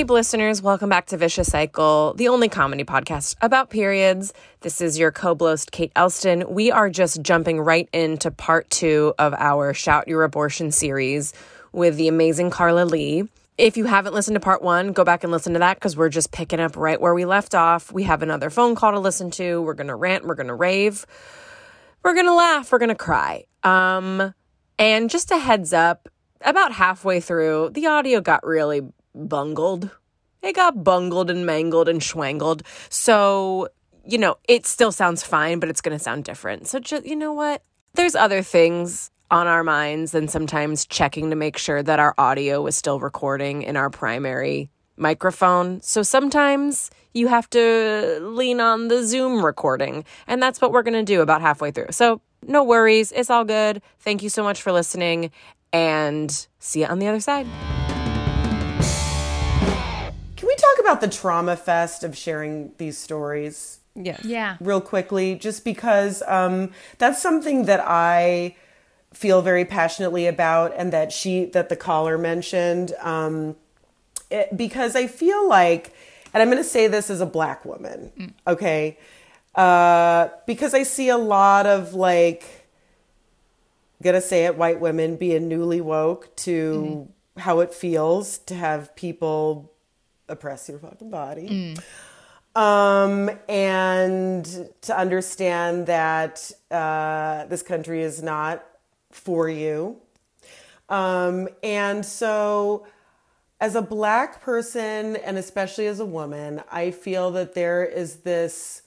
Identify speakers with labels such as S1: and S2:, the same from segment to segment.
S1: Hey, listeners, welcome back to Vicious Cycle, the only comedy podcast about periods. This is your co blost, Kate Elston. We are just jumping right into part two of our Shout Your Abortion series with the amazing Carla Lee. If you haven't listened to part one, go back and listen to that because we're just picking up right where we left off. We have another phone call to listen to. We're going to rant, we're going to rave, we're going to laugh, we're going to cry. Um, and just a heads up, about halfway through, the audio got really bungled. It got bungled and mangled and schwangled. So, you know, it still sounds fine, but it's going to sound different. So, just, you know what? There's other things on our minds than sometimes checking to make sure that our audio is still recording in our primary microphone. So sometimes you have to lean on the Zoom recording, and that's what we're going to do about halfway through. So, no worries. It's all good. Thank you so much for listening, and see you on the other side.
S2: Can we talk about the trauma fest of sharing these stories?
S1: Yeah.
S3: Yeah.
S2: Real quickly, just because um, that's something that I feel very passionately about, and that she, that the caller mentioned, um, it, because I feel like, and I'm going to say this as a black woman, mm. okay, uh, because I see a lot of like, gonna say it, white women being newly woke to mm-hmm. how it feels to have people oppress your fucking body. Mm. Um, and to understand that uh, this country is not for you. Um, and so, as a black person, and especially as a woman, I feel that there is this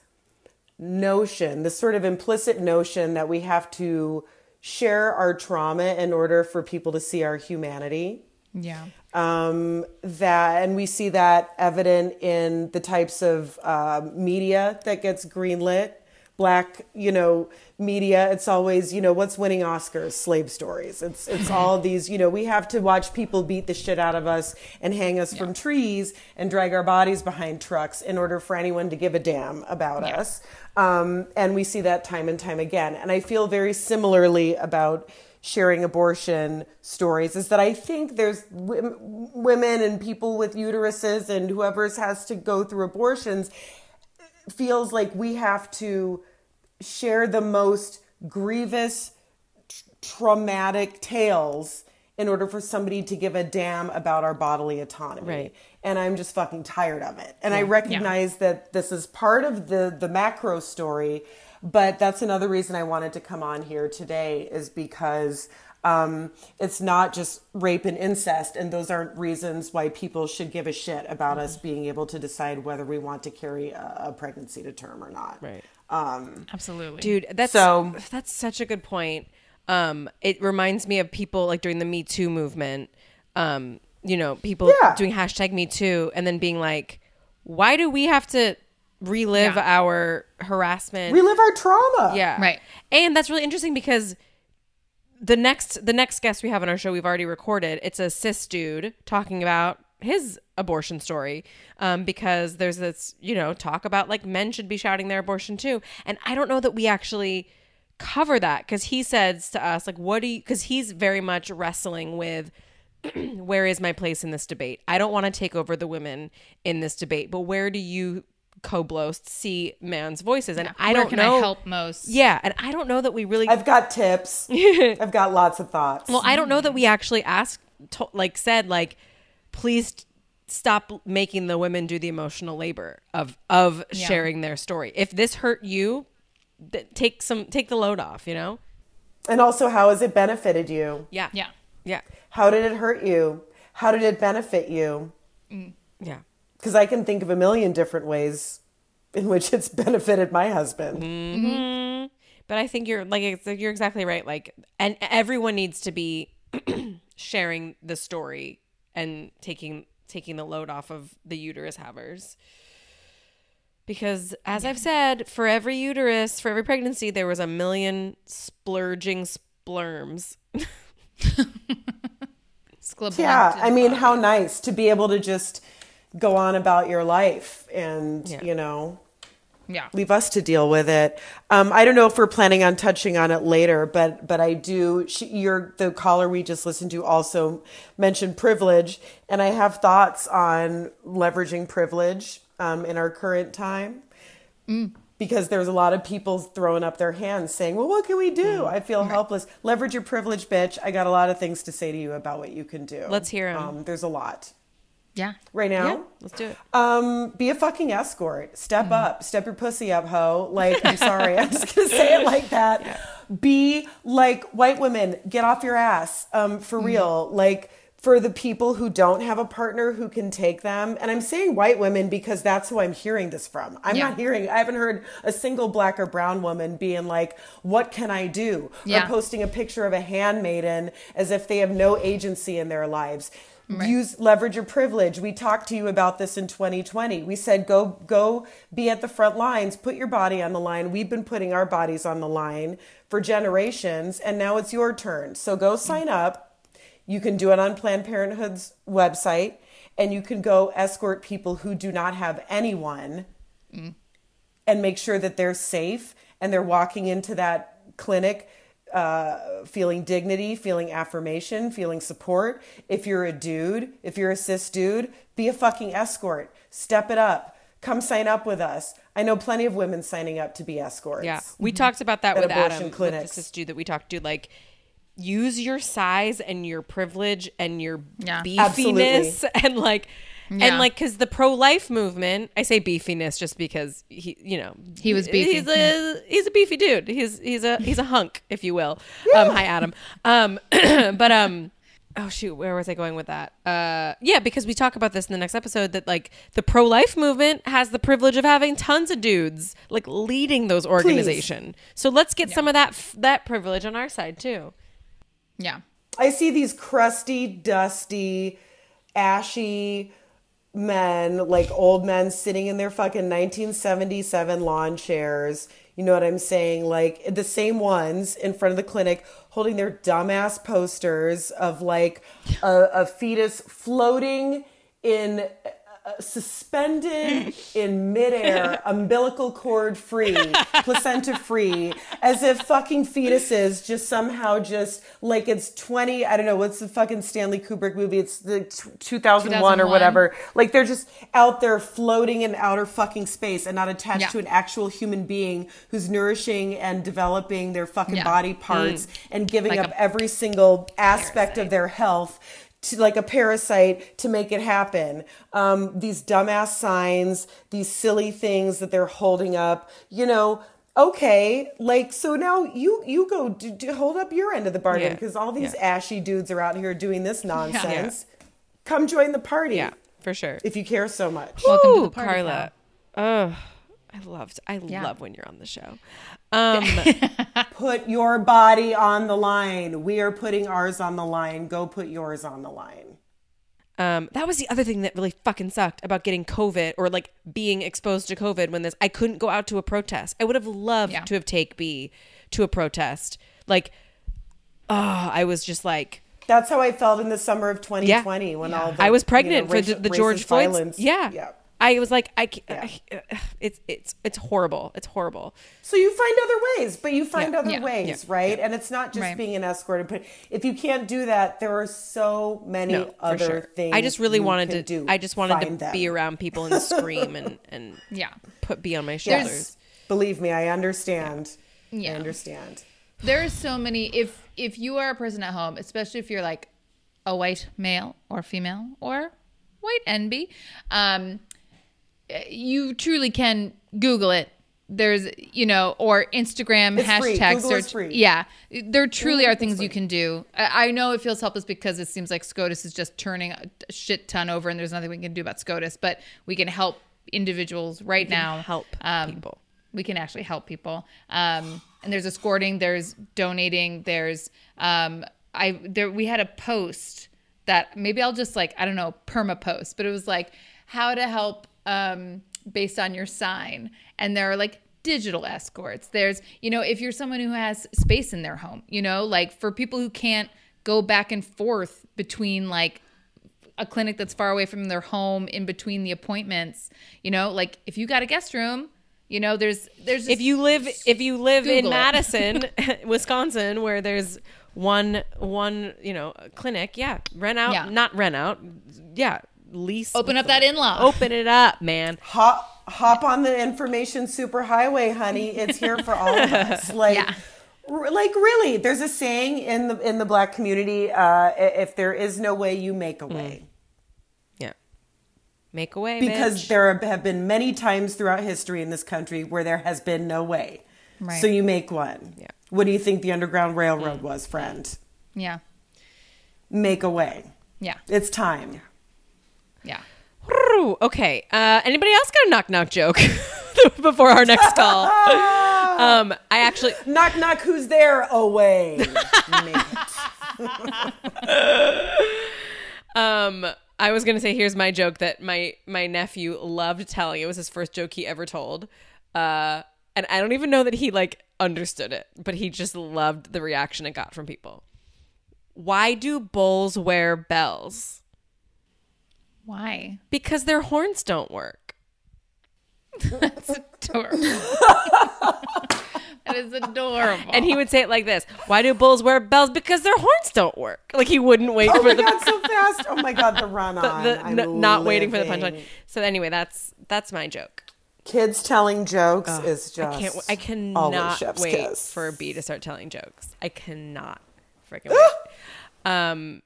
S2: notion, this sort of implicit notion that we have to share our trauma in order for people to see our humanity.
S3: Yeah.
S2: Um, that and we see that evident in the types of uh, media that gets greenlit. Black, you know, media. It's always, you know, what's winning Oscars? Slave stories. It's it's all these, you know, we have to watch people beat the shit out of us and hang us yeah. from trees and drag our bodies behind trucks in order for anyone to give a damn about yeah. us. Um, and we see that time and time again. And I feel very similarly about sharing abortion stories is that I think there's w- women and people with uteruses and whoever has to go through abortions feels like we have to share the most grievous, t- traumatic tales in order for somebody to give a damn about our bodily autonomy.
S1: Right.
S2: And I'm just fucking tired of it. And yeah. I recognize yeah. that this is part of the the macro story but that's another reason I wanted to come on here today is because um, it's not just rape and incest, and those aren't reasons why people should give a shit about mm-hmm. us being able to decide whether we want to carry a, a pregnancy to term or not.
S1: Right.
S3: Um, Absolutely,
S1: dude. That's so. That's such a good point. Um, it reminds me of people like during the Me Too movement. Um, you know, people yeah. doing hashtag Me Too, and then being like, "Why do we have to relive yeah. our harassment,
S2: relive our trauma.
S1: Yeah,
S3: right.
S1: And that's really interesting because the next the next guest we have on our show we've already recorded. It's a cis dude talking about his abortion story um, because there's this you know talk about like men should be shouting their abortion too, and I don't know that we actually cover that because he says to us like what do you because he's very much wrestling with where is my place in this debate? I don't want to take over the women in this debate, but where do you co-blosts see man's voices. And i
S3: Where
S1: don't
S3: can
S1: know
S3: I help most?
S1: Yeah and i don't know that we really
S2: i've got tips. I've got lots of thoughts.
S1: Well i don't know that we actually asked to, like said like please stop making the women do the emotional labor of of yeah. sharing their story. If this hurt you th- take some take the load off you know?
S2: And also how has it benefited you?
S1: Yeah.
S3: Yeah.
S1: Yeah.
S2: How did it hurt you? How did it benefit you?
S1: Mm. yeah.
S2: Because I can think of a million different ways in which it's benefited my husband.
S1: Mm-hmm. But I think you're like you're exactly right. Like, and everyone needs to be sharing the story and taking taking the load off of the uterus havers. Because as yeah. I've said, for every uterus, for every pregnancy, there was a million splurging splurms.
S2: yeah, I mean, how nice to be able to just go on about your life and yeah. you know
S3: Yeah.
S2: leave us to deal with it. Um, I don't know if we're planning on touching on it later, but but I do. She, you're the caller we just listened to also mentioned privilege, and I have thoughts on leveraging privilege um, in our current time. Because there's a lot of people throwing up their hands saying, Well, what can we do? I feel helpless. Leverage your privilege, bitch. I got a lot of things to say to you about what you can do.
S1: Let's hear 'em.
S2: Um, there's a lot.
S3: Yeah.
S2: Right now?
S1: Yeah, let's do it.
S2: Um, be a fucking escort. Step up. Step your pussy up, ho. Like, I'm sorry, I'm just gonna say it like that. Be like white women. Get off your ass. Um, for real. Like for the people who don't have a partner who can take them. And I'm saying white women because that's who I'm hearing this from. I'm
S3: Yeah.
S2: not hearing. I haven't heard a single black or brown woman being like, "What can I do?"
S3: Yeah.
S2: or posting a picture of a handmaiden as if they have no agency in their lives. Use leverage your privilege. We talked to you about this in 2020. We said go go be at the front lines, put your body on the line. We've been putting our bodies on the line for generations and now it's your turn. So go sign up. You can do it on Planned Parenthood's website and you can go escort people who do not have anyone mm. and make sure that they're safe and they're walking into that clinic uh, feeling dignity, feeling affirmation, feeling support. If you're a dude, if you're a cis dude, be a fucking escort. Step it up. Come sign up with us. I know plenty of women signing up to be escorts.
S1: Yeah, we talked about that
S2: At
S1: with
S2: abortion
S1: Adam,
S2: clinics.
S1: with the cis dude that we talked to. Like, use your size and your privilege and your
S3: Yeah.
S1: beefiness and like.
S3: Yeah.
S1: And like, cause the pro-life movement, I say beefiness just because he, you know,
S3: He was beefy.
S1: He's a he's a beefy dude. He's he's a he's a hunk, if you will. Um, hi Adam. Um, but um, oh shoot, where was I going with that? Uh, yeah, because we talk about this in the next episode that like the pro-life movement has the privilege of having tons of dudes like leading those organization. So let's get some of that f- that privilege on our side too.
S3: Yeah.
S2: I see these crusty, dusty, ashy men, like old men sitting in their fucking 1977 lawn chairs. You know what I'm saying? Like the same ones in front of the clinic holding their dumbass posters of like a, a fetus floating in uh, suspended in midair, umbilical cord free, placenta free, as if fucking fetuses just somehow just like it's 20, I don't know, what's the fucking Stanley Kubrick movie? It's the t- 2001, or whatever. Like they're just out there floating in outer fucking space and not attached
S3: Yeah.
S2: to an actual human being who's nourishing and developing their fucking
S3: Yeah.
S2: body parts and giving
S3: Like
S2: up every single aspect of their health to like a parasite to make it happen. Um, these dumbass signs, these silly things that they're holding up, you know. Okay, like so now you you go do, do, hold up your end of the bargain
S1: Yeah.
S2: because all these
S1: Yeah.
S2: ashy dudes are out here doing this nonsense. Come join the party
S1: Yeah, for sure.
S2: if you care so much.
S3: Welcome to the party,
S1: Carla. Oh, I loved. I
S3: Yeah.
S1: love when you're on the show. Um,
S2: Put your body on the line. We are putting ours on the line. Go put yours on the line.
S1: Um, that was the other thing that really fucking sucked about getting COVID or like being exposed to COVID when this I couldn't go out to a protest. I would have loved
S3: Yeah.
S1: to have take B to a protest. Like, oh, I was just like,
S2: That's how I felt in the summer of 2020 when all the,
S1: I was
S2: you
S1: pregnant
S2: know,
S1: for the, the George
S2: racist
S1: Floyd. Yeah.
S2: yeah.
S1: I was like, I,
S2: Yeah.
S1: I- it's it's it's horrible. It's horrible.
S2: So you find other ways, but you find
S1: Yeah.
S2: other
S3: Yeah.
S2: ways, right? And it's not just
S3: Right.
S2: being an escort. But if you can't do that, there are so many
S1: No,
S2: other
S1: sure.
S2: things.
S1: I just really
S2: you
S1: wanted to.
S2: do.
S1: I just wanted to
S2: them.
S1: be around people and scream and and
S3: Yeah.
S1: put B on my
S2: Yes.
S1: shoulders.
S2: Believe me, I understand.
S3: Yeah, I
S2: understand.
S3: There are so many if if you are a person at home, especially if you're like a white male or female or white NB, um, you truly can Google it. There's, you know, or Instagram
S2: It's free.
S3: hashtag search. Yeah, there truly
S2: Mhm,
S3: are things you can do. I, I know it feels helpless because it seems like SCOTUS is just turning a shit ton over, and there's nothing we can do about SCOTUS. But we can help individuals right now.
S1: help
S3: um,
S1: people.
S3: we can actually help people. Um, and there's escorting, there's donating, there's um, I there we had a post that maybe I'll just like I don't know perma post, but it was like how to help um, based on your sign, and there are like digital escorts. There's you know if you're someone who has space in their home, you know like for people who can't go back and forth between like a clinic that's far away from their home in between the appointments, you know, like if you got a guest room, You know, there's there's
S1: if you live if you live in
S3: Google it.
S1: Madison, Wisconsin, where there's one one you know clinic, yeah, rent out,
S3: Yeah.
S1: not rent out, yeah, lease.
S3: open up that in law.
S1: Open it up, man.
S2: hop hop on the information superhighway, honey. It's here for all of us. Like,
S3: Yeah.
S2: r- like really, there's a saying in the in the black community: uh, if there is no way, you make a way.
S1: Yeah, make a way
S2: Because
S1: bitch.
S2: there have been many times throughout history in this country where there has been no way.
S3: Right.
S2: So you make one.
S1: Yeah.
S2: What do you think the Underground Railroad was, friend?
S3: Yeah.
S2: Make a way.
S3: Yeah.
S2: It's time.
S1: Okay. Uh, anybody else got a knock knock joke before our next call? um, I actually
S2: Knock knock. Who's there? Away.
S1: Um, I was gonna say, here's my joke that my my nephew loved telling. It was his first joke he ever told. Uh, and I don't even know that he like understood it, but he just loved the reaction it got from people. Why do bulls wear bells?
S3: Why?
S1: Because their horns don't work.
S3: That's adorable. that is adorable.
S1: And he would say it like this: Why do bulls wear bells? Because their horns don't work. Like he wouldn't wait
S2: Oh
S1: for
S2: my
S1: the,
S2: god, so fast! Oh my god, the run on.
S1: the
S2: I'm
S1: n- not waiting for the
S2: living.
S1: punchline. So anyway, that's that's my joke.
S2: Kids telling jokes is just.
S1: I can't. I cannot wait
S2: kiss.
S1: for B to start telling jokes. I cannot freaking wait. Um.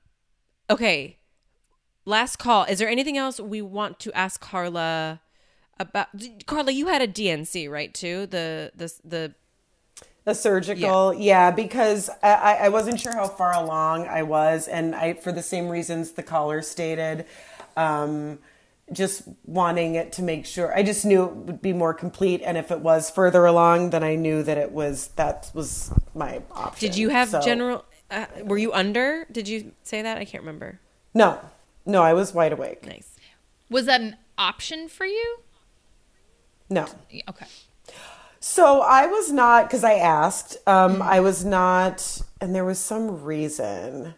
S1: Okay. Last call. Is there anything else we want to ask Carla about? Carla, you had a D&C right too. The the the.
S2: The surgical, yeah, because I, I I wasn't sure how far along I was, and I, for the same reasons the caller stated, um, just wanting it to make sure. I just knew it would be more complete, and if it was further along, then I knew that it was that was my option.
S1: Did you have
S2: So-
S1: general? Uh, were you under? Did you say that? I can't remember.
S2: No, no, I was wide awake.
S1: Nice.
S3: was that an option for you?
S2: No.
S3: Okay.
S2: So I was not because I asked. Um,
S1: Mm-hmm.
S2: I was not, and there was some reason.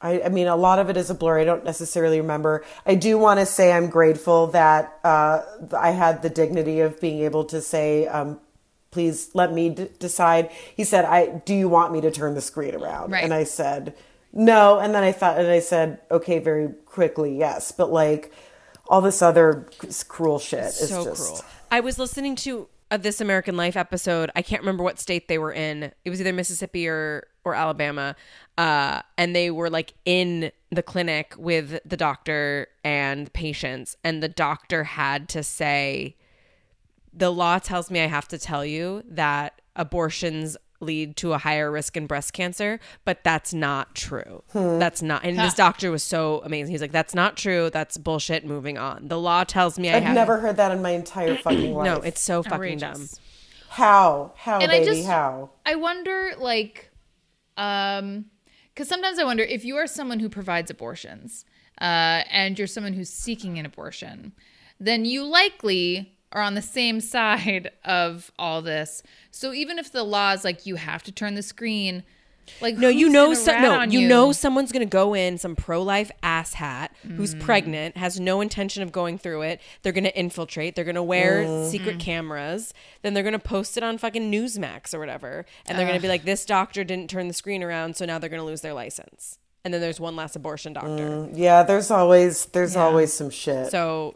S2: I, I mean, a lot of it is a blur. I don't necessarily remember. I do want to say I'm grateful that uh, I had the dignity of being able to say, um, "Please let me d- decide." He said, "I do you want me to turn the screen around?"
S3: Right.
S2: And I said, "No." And then I thought, and I said, "Okay," very quickly, yes. But like all this other cruel shit is
S1: so
S2: just
S1: cruel. I was listening to a This American Life episode. I can't remember what state they were in. It was either Mississippi or or Alabama. Uh, and they were like in the clinic with the doctor and patients, and the doctor had to say, "The law tells me I have to tell you that abortions." Lead to a higher risk in breast cancer but that's not true. That's not and this doctor was so amazing. He's like that's not true. That's bullshit. Moving on. The law tells me i
S2: I've never heard that in my entire fucking life.
S1: no, it's so fucking dumb.
S2: How? How
S3: And I
S2: baby
S3: just-
S2: how?
S3: I wonder, like, um, because sometimes I wonder if you are someone who provides abortions, uh, and you're someone who's seeking an abortion, then you likely are on the same side of all this. So even if the law is like you have to turn the screen, like
S1: No, you know, so, no, you, know, someone's gonna go in some pro-life asshat
S3: Mm.
S1: who's pregnant, has no intention of going through it. They're gonna infiltrate. They're gonna wear
S3: Mm-hmm.
S1: secret cameras. Then they're gonna post it on fucking Newsmax or whatever, and they're gonna be like, "This doctor didn't turn the screen around, so now they're gonna lose their license." And then there's one less abortion doctor.
S2: yeah there's always there's always some shit
S1: So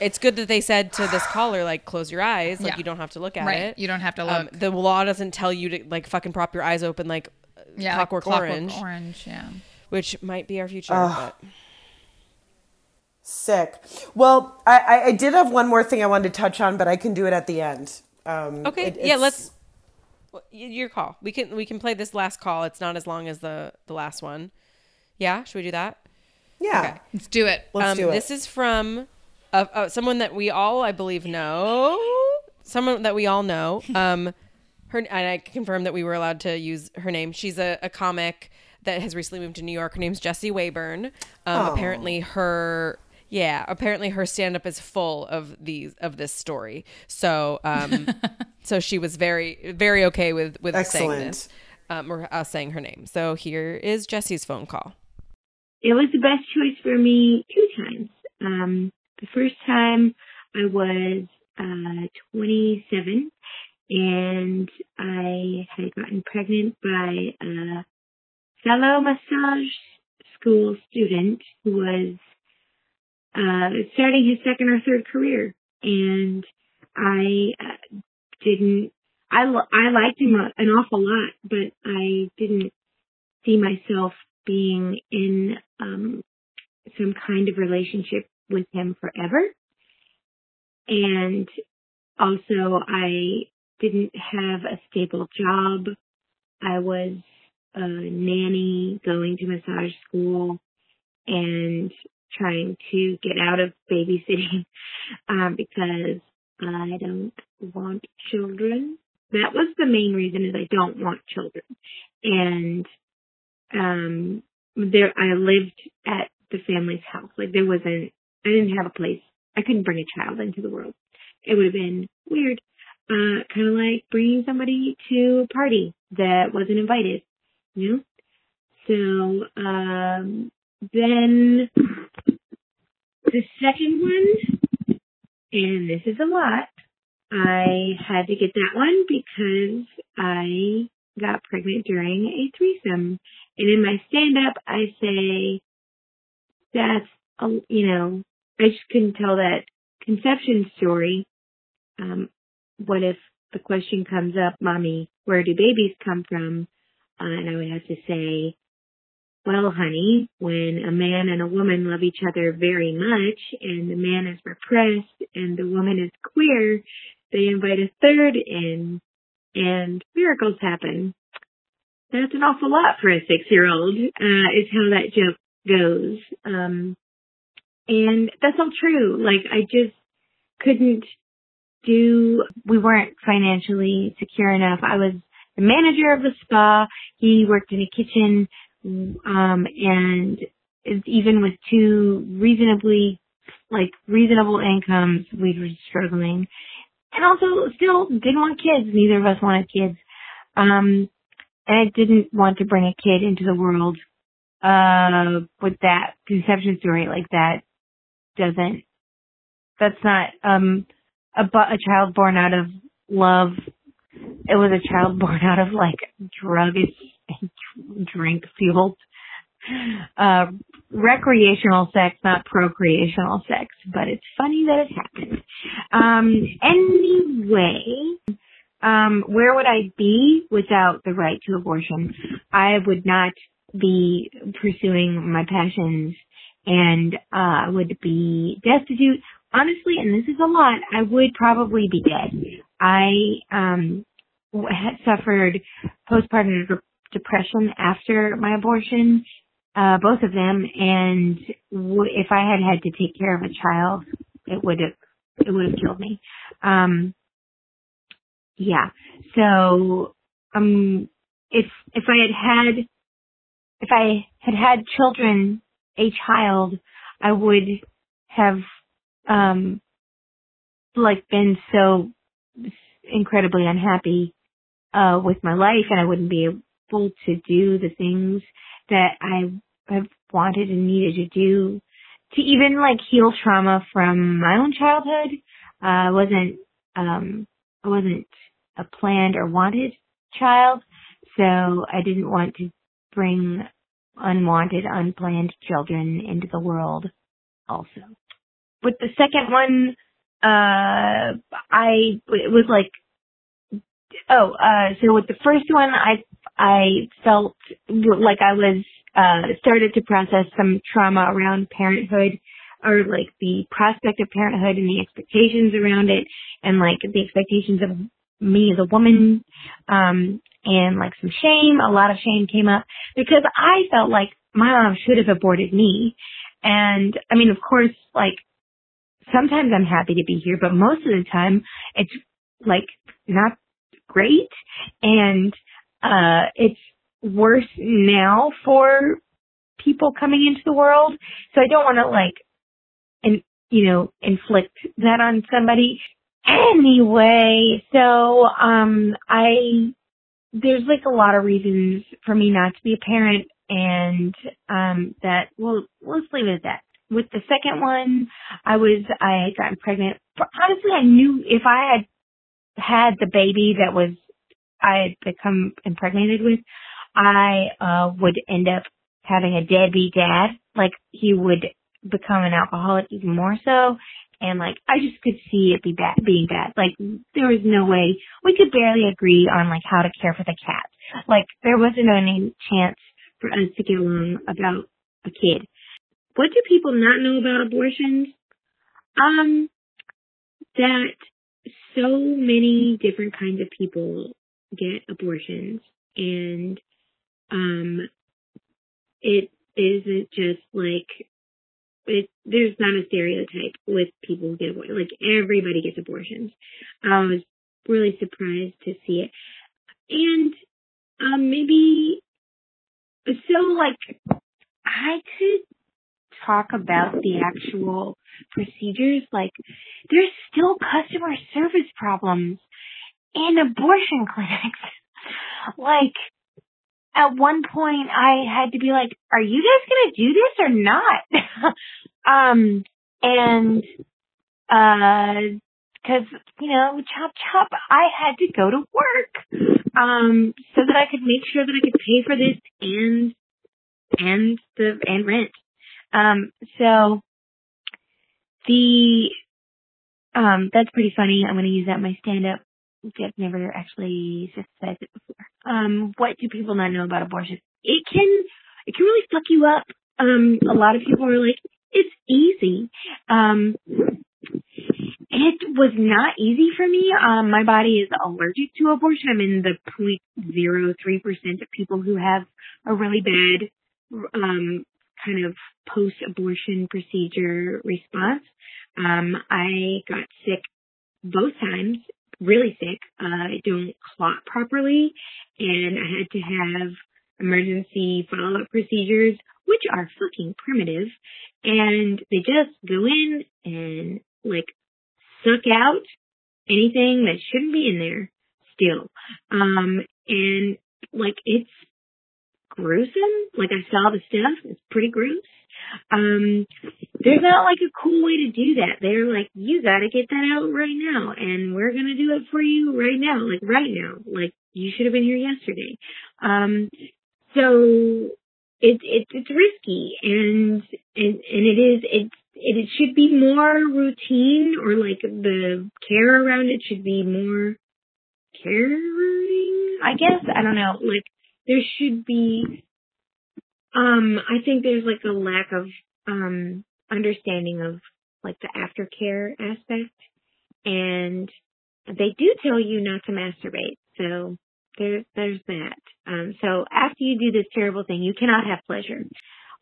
S1: it's good that they said to this caller, like, close your eyes, like
S3: Yeah.
S1: you don't have to look at
S3: Right.
S1: it.
S3: You don't have to
S1: Um,
S3: look.
S1: the law doesn't tell you to like fucking prop your eyes open like
S3: yeah,
S1: Clockwork,
S3: like
S1: Orange,
S3: Orange, yeah.
S1: which might be our future. but
S2: sick well I, I i did have one more thing i wanted to touch on but i can do it at the end um
S1: okay,
S2: it-
S1: yeah, let's. well, Your call. We can we can play this last call. It's not as long as the the last one. Yeah, should we do that?
S2: yeah
S1: Okay.
S3: Let's do it.
S2: let's
S1: um,
S2: do it
S1: This is from uh, uh, someone that we all, I believe, know. Someone that we all know. Um, her and I confirmed that we were allowed to use her name. She's a, a comic that has recently moved to New York. Her name's Jessie Wayburn. Um,
S2: Oh.
S1: apparently, her yeah, apparently her stand up is full of these of this story. So, um, so she was very very okay with with saying
S2: Excellent.
S1: this. Um, or us saying her name. So here is Jessie's phone call.
S4: It was the best choice for me two times. Um, the first time I was uh, 27 and I had gotten pregnant by a fellow massage school student who was uh, starting his second or third career. And I uh, didn't, I, I liked him an awful lot, but I didn't see myself being in um, some kind of relationship with him forever. And also I didn't have a stable job. I was a nanny going to massage school and trying to get out of babysitting um, because I don't want children. That was the main reason is I don't want children. And um there I lived at the family's house. Like there wasn't I didn't have a place. I couldn't bring a child into the world. It would have been weird. Uh kind of like bringing somebody to a party that wasn't invited, you know? So um then the second one and this is a lot. I had to get that one because I got pregnant during a threesome. And in my stand up, I say that's, a, you know, I just couldn't tell that conception story. Um, what if the question comes up, mommy, where do babies come from? Uh, and I would have to say, well, honey, when a man and a woman love each other very much and the man is repressed and the woman is queer, they invite a third in and miracles happen. That's an awful lot for a six year old, uh, is how that joke goes. Um, and that's all true. Like I just couldn't do, we weren't financially secure enough. I was the manager of the spa. He worked in a kitchen. Um, and even with two reasonably, like reasonable incomes, we were struggling and also still didn't want kids. Neither of us wanted kids. Um, and I didn't want to bring a kid into the world, uh, with that conception story like that doesn't, that's not, um, a, a child born out of love. It was a child born out of like drug and drink fueled, uh, recreational sex, not procreational sex, but it's funny that it happened. Um, anyway, um, where would I be without the right to abortion? I would not be pursuing my passions and, uh, would be destitute. Honestly, and this is a lot, I would probably be dead. I, um, had suffered postpartum depression after my abortion uh, both of them. And w- if I had had to take care of a child, it would have, it would have killed me. Um, yeah. So, um, if, if I had had, if I had had children, a child, I would have, um, like been so incredibly unhappy, uh, with my life and I wouldn't be able to do the things that I have wanted and needed to do to even like heal trauma from my own childhood. Uh, I wasn't, um, I wasn't a planned or wanted child, so I didn't want to bring unwanted, unplanned children into the world also. With the second one, uh, I, it was like, oh, uh, so with the first one, I I felt like I was, uh, started to process some trauma around parenthood or like the prospect of parenthood and the expectations around it and like the expectations of me as a woman, um, and like some shame, a lot of shame came up because I felt like my mom should have aborted me. And I mean, of course, like sometimes I'm happy to be here, but most of the time it's like not great. And uh, it's worse now for people coming into the world. So I don't want to like, and you know, inflict that on somebody. Anyway, so um, I there's like a lot of reasons for me not to be a parent, and um, that well, let's leave it at that. with the second one, I was I had gotten pregnant. Honestly, I knew if I had had the baby that was I had become impregnated with, I uh would end up having a deadbeat dad. Like he would become an alcoholic even more so. And like I just could see it be bad being bad. Like there was no way we could barely agree on like how to care for the cat. Like there wasn't any chance for us to get along about a kid. What do people not know about abortions? Um, that so many different kinds of people get abortions and um it isn't just like it there's not a stereotype with people who get abortions. Like everybody gets abortions. I was really surprised to see it. And um maybe so like I could talk about the actual procedures. Like there's still customer service problems in abortion clinics. like at one point I had to be like, are you guys going to do this or not? um, and, uh, cause, you know, chop chop, I had to go to work, um, so that I could make sure that I could pay for this and, and the, and rent. Um, so the, um, that's pretty funny. I'm going to use that in my stand up. I've never actually said it before. Um, what do people not know about abortion? It can, it can really fuck you up. Um, a lot of people are like, it's easy. Um, it was not easy for me. Um, my body is allergic to abortion. I'm in the 0.03% of people who have a really bad, um, kind of post-abortion procedure response. Um, I got sick both times, really sick. Uh, I don't clot properly, and I had to have emergency follow-up procedures, which are fucking primitive, and they just go in and like suck out anything that shouldn't be in there still. Um, and like it's gruesome. Like I saw the stuff. It's pretty gross. Um, there's not like a cool way to do that. They're like, you gotta get that out right now and we're gonna do it for you right now. Like right now. Like you should have been here yesterday. Um, so it, it, it's risky and, and, and it is, it's, it, it should be more routine or like the care around it should be more caring, I guess. I don't know. Like there should be um I think there's like a lack of um understanding of like the aftercare aspect and they do tell you not to masturbate. So there's there's that. Um so after you do this terrible thing, you cannot have pleasure.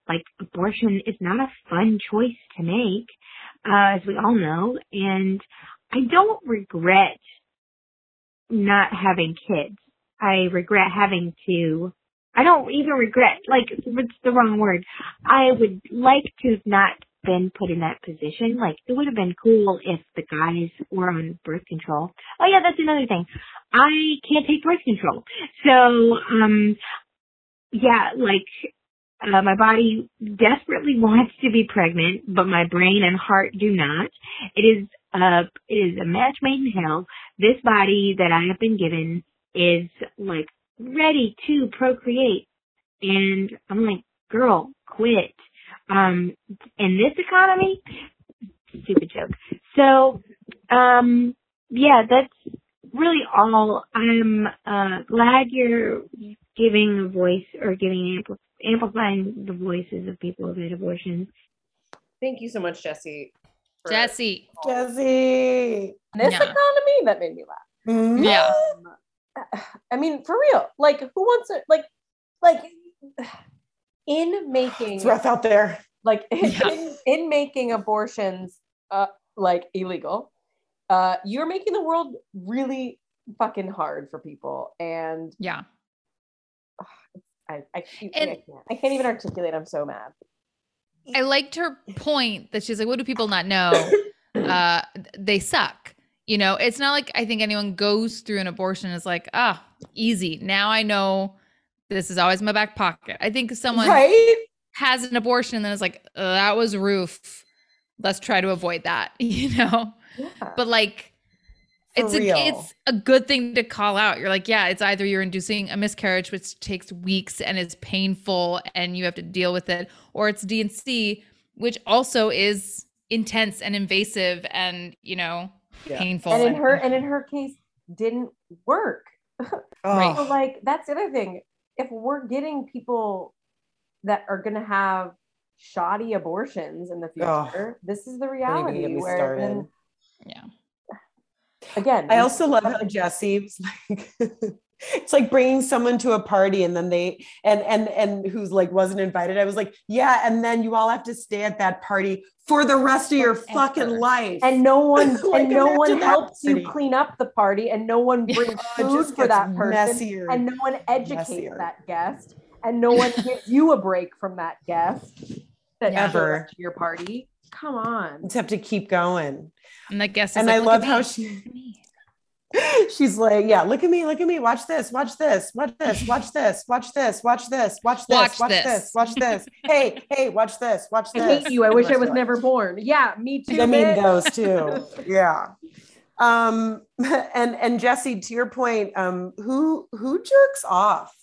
S4: Like abortion is not a fun choice to make, uh, as we all know, and I don't regret not having kids. I regret having to, I don't even regret, like, it's the wrong word. I would like to have not been put in that position. Like, it would have been cool if the guys were on birth control. Oh yeah, that's another thing. I can't take birth control. So, um, yeah, like, uh, my body desperately wants to be pregnant, but my brain and heart do not. It is, uh, it is a match made in hell. This body that I have been given is like ready to procreate. And I'm like, girl, quit. Um, in this economy, stupid joke. So, um, yeah, that's really all. I'm, uh, glad you're giving a voice or giving ampl- amplifying the voices of people who've had abortions.
S5: Thank you so much, Jesse.
S3: Jesse.
S2: Jesse.
S5: This
S3: Yeah.
S5: economy that made me laugh.
S2: Mhm.
S3: Yeah.
S5: I mean, for real. Like, who wants it? Like, like in making
S2: It's rough out there.
S5: like in,
S3: Yeah.
S5: in, in making abortions uh like illegal uh you're making the world really fucking hard for people and
S3: Yeah.
S5: i i, keep-
S3: And-
S5: I, can't, I can't even articulate i'm so mad
S3: I liked her point that she's like, what do people not know? Uh, they suck. You know, it's not like I think anyone goes through an abortion and is like, ah, easy. Now I know this is always my back pocket. I think someone
S5: right
S3: has an abortion and then is like, "Uh, that was roof. Let's try to avoid that, you know?
S1: Yeah.
S3: But like,
S2: For
S3: it's a, it's a good thing to call out. You're like, yeah, it's either you're inducing a miscarriage, which takes weeks and is painful and you have to deal with it, or it's D&C, which also is intense and invasive and, you know,
S2: Yeah.
S3: painful.
S1: and in her and in her case didn't work.
S2: Oh,
S1: So like that's the other thing. If we're getting people that are gonna have shoddy abortions in the
S2: Oh.
S1: future, this is the reality where then
S3: yeah.
S1: again
S2: I also love how Jesse was like it's like bringing someone to a party and then they and and and who's like wasn't invited. I was like, yeah, and then you all have to stay at that party for the rest of your
S1: Forever.
S2: fucking life.
S1: and no one
S2: Like,
S1: and no one
S2: that
S1: helps you clean up the party and no one brings
S2: Oh,
S1: food
S2: just
S1: for that person
S2: messier.
S1: and no one educates
S2: messier.
S1: that guest and no one gives you a break from that guest that
S3: Yeah.
S2: Ever.
S1: to your party come on
S2: just have to keep going.
S3: And I guess,
S2: And
S3: like,
S2: I love how
S3: me,
S2: she
S3: look at me."
S2: She's like, yeah, look at me, look at me, watch this, watch this, watch this, watch this, watch this, watch this, watch this,
S3: Watch
S2: watch
S3: this.
S2: this, watch this. Hey, hey, watch this, watch this.
S1: I hate you. I wish I was never born. Yeah, me too.
S2: I mean
S1: bitch.
S2: those too. Yeah. Um and and Jesse, to your point, um, who who jerks off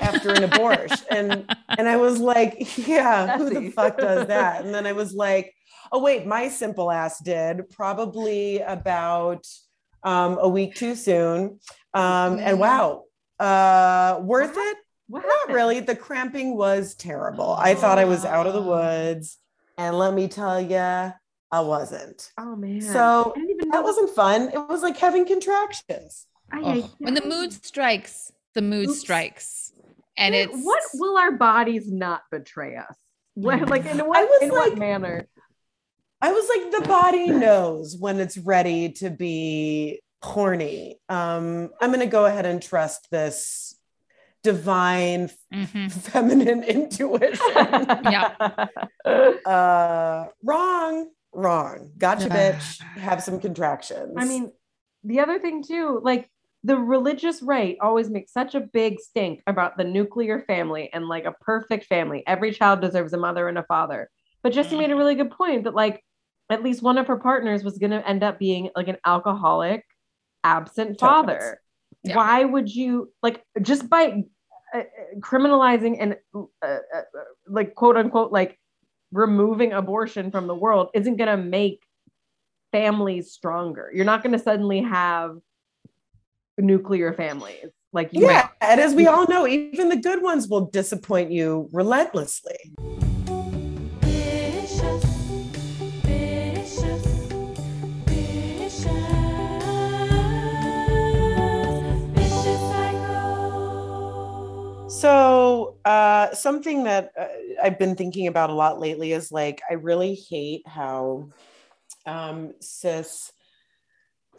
S2: after an abortion? And and I was like, yeah, who the fuck does that? And then I was like, oh wait, my simple ass did probably about um a week too soon. Um and wow, uh worth it?
S1: What
S2: Not really. The cramping was terrible. I thought I was out of the woods. And let me tell you, I wasn't.
S1: Oh man.
S2: So
S1: I didn't even know
S2: that wasn't fun. It was like having contractions.
S3: Oh, when the mood strikes, the mood
S1: Oops.
S3: strikes. And
S1: Wait,
S3: it's
S1: what will our bodies not betray us? What, like in what,
S2: was
S1: in what
S2: like-
S1: manner?
S2: I was like, the body knows when it's ready to be horny. Um, I'm gonna go ahead and trust this divine
S3: Mhm.
S2: feminine intuition.
S3: Yeah.
S2: uh wrong, wrong. Gotcha,
S3: Yeah.
S2: bitch. Have some contractions.
S1: I mean, the other thing too, like the religious right always makes such a big stink about the nuclear family and like a perfect family. Every child deserves a mother and a father. But Jesse made a really good point that like at least one of her partners was going to end up being like an alcoholic, absent father.
S3: Yeah.
S1: Why would you like just by uh, uh, criminalizing and uh, uh, like quote unquote like removing abortion from the world isn't going to make families stronger. You're not going to suddenly have nuclear families like you
S2: yeah, and as we all know, even the good ones will disappoint you relentlessly. So, uh, something that uh, I've been thinking about a lot lately is like, I really hate how um, cis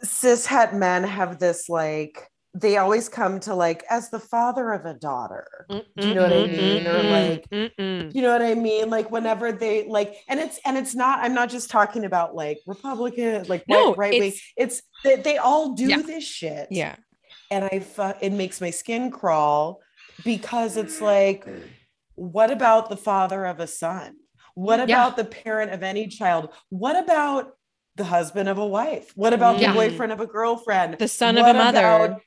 S2: cis het men have this like they always come to like as the father of a daughter. Do you know what I mean? Or like you know what I mean? Like whenever they like, and it's and it's not. I'm not just talking about like Republican, like
S6: No,
S2: right, right wing.
S6: it's-
S2: It's they, they all do
S3: Yeah.
S2: this shit
S6: Yeah.
S2: and I fu- it makes my skin crawl because it's like, what about the father of a son? What
S3: Yeah.
S2: about the parent of any child? What about the husband of a wife? What about
S3: Yeah.
S2: the boyfriend of a girlfriend?
S6: The son of a mother.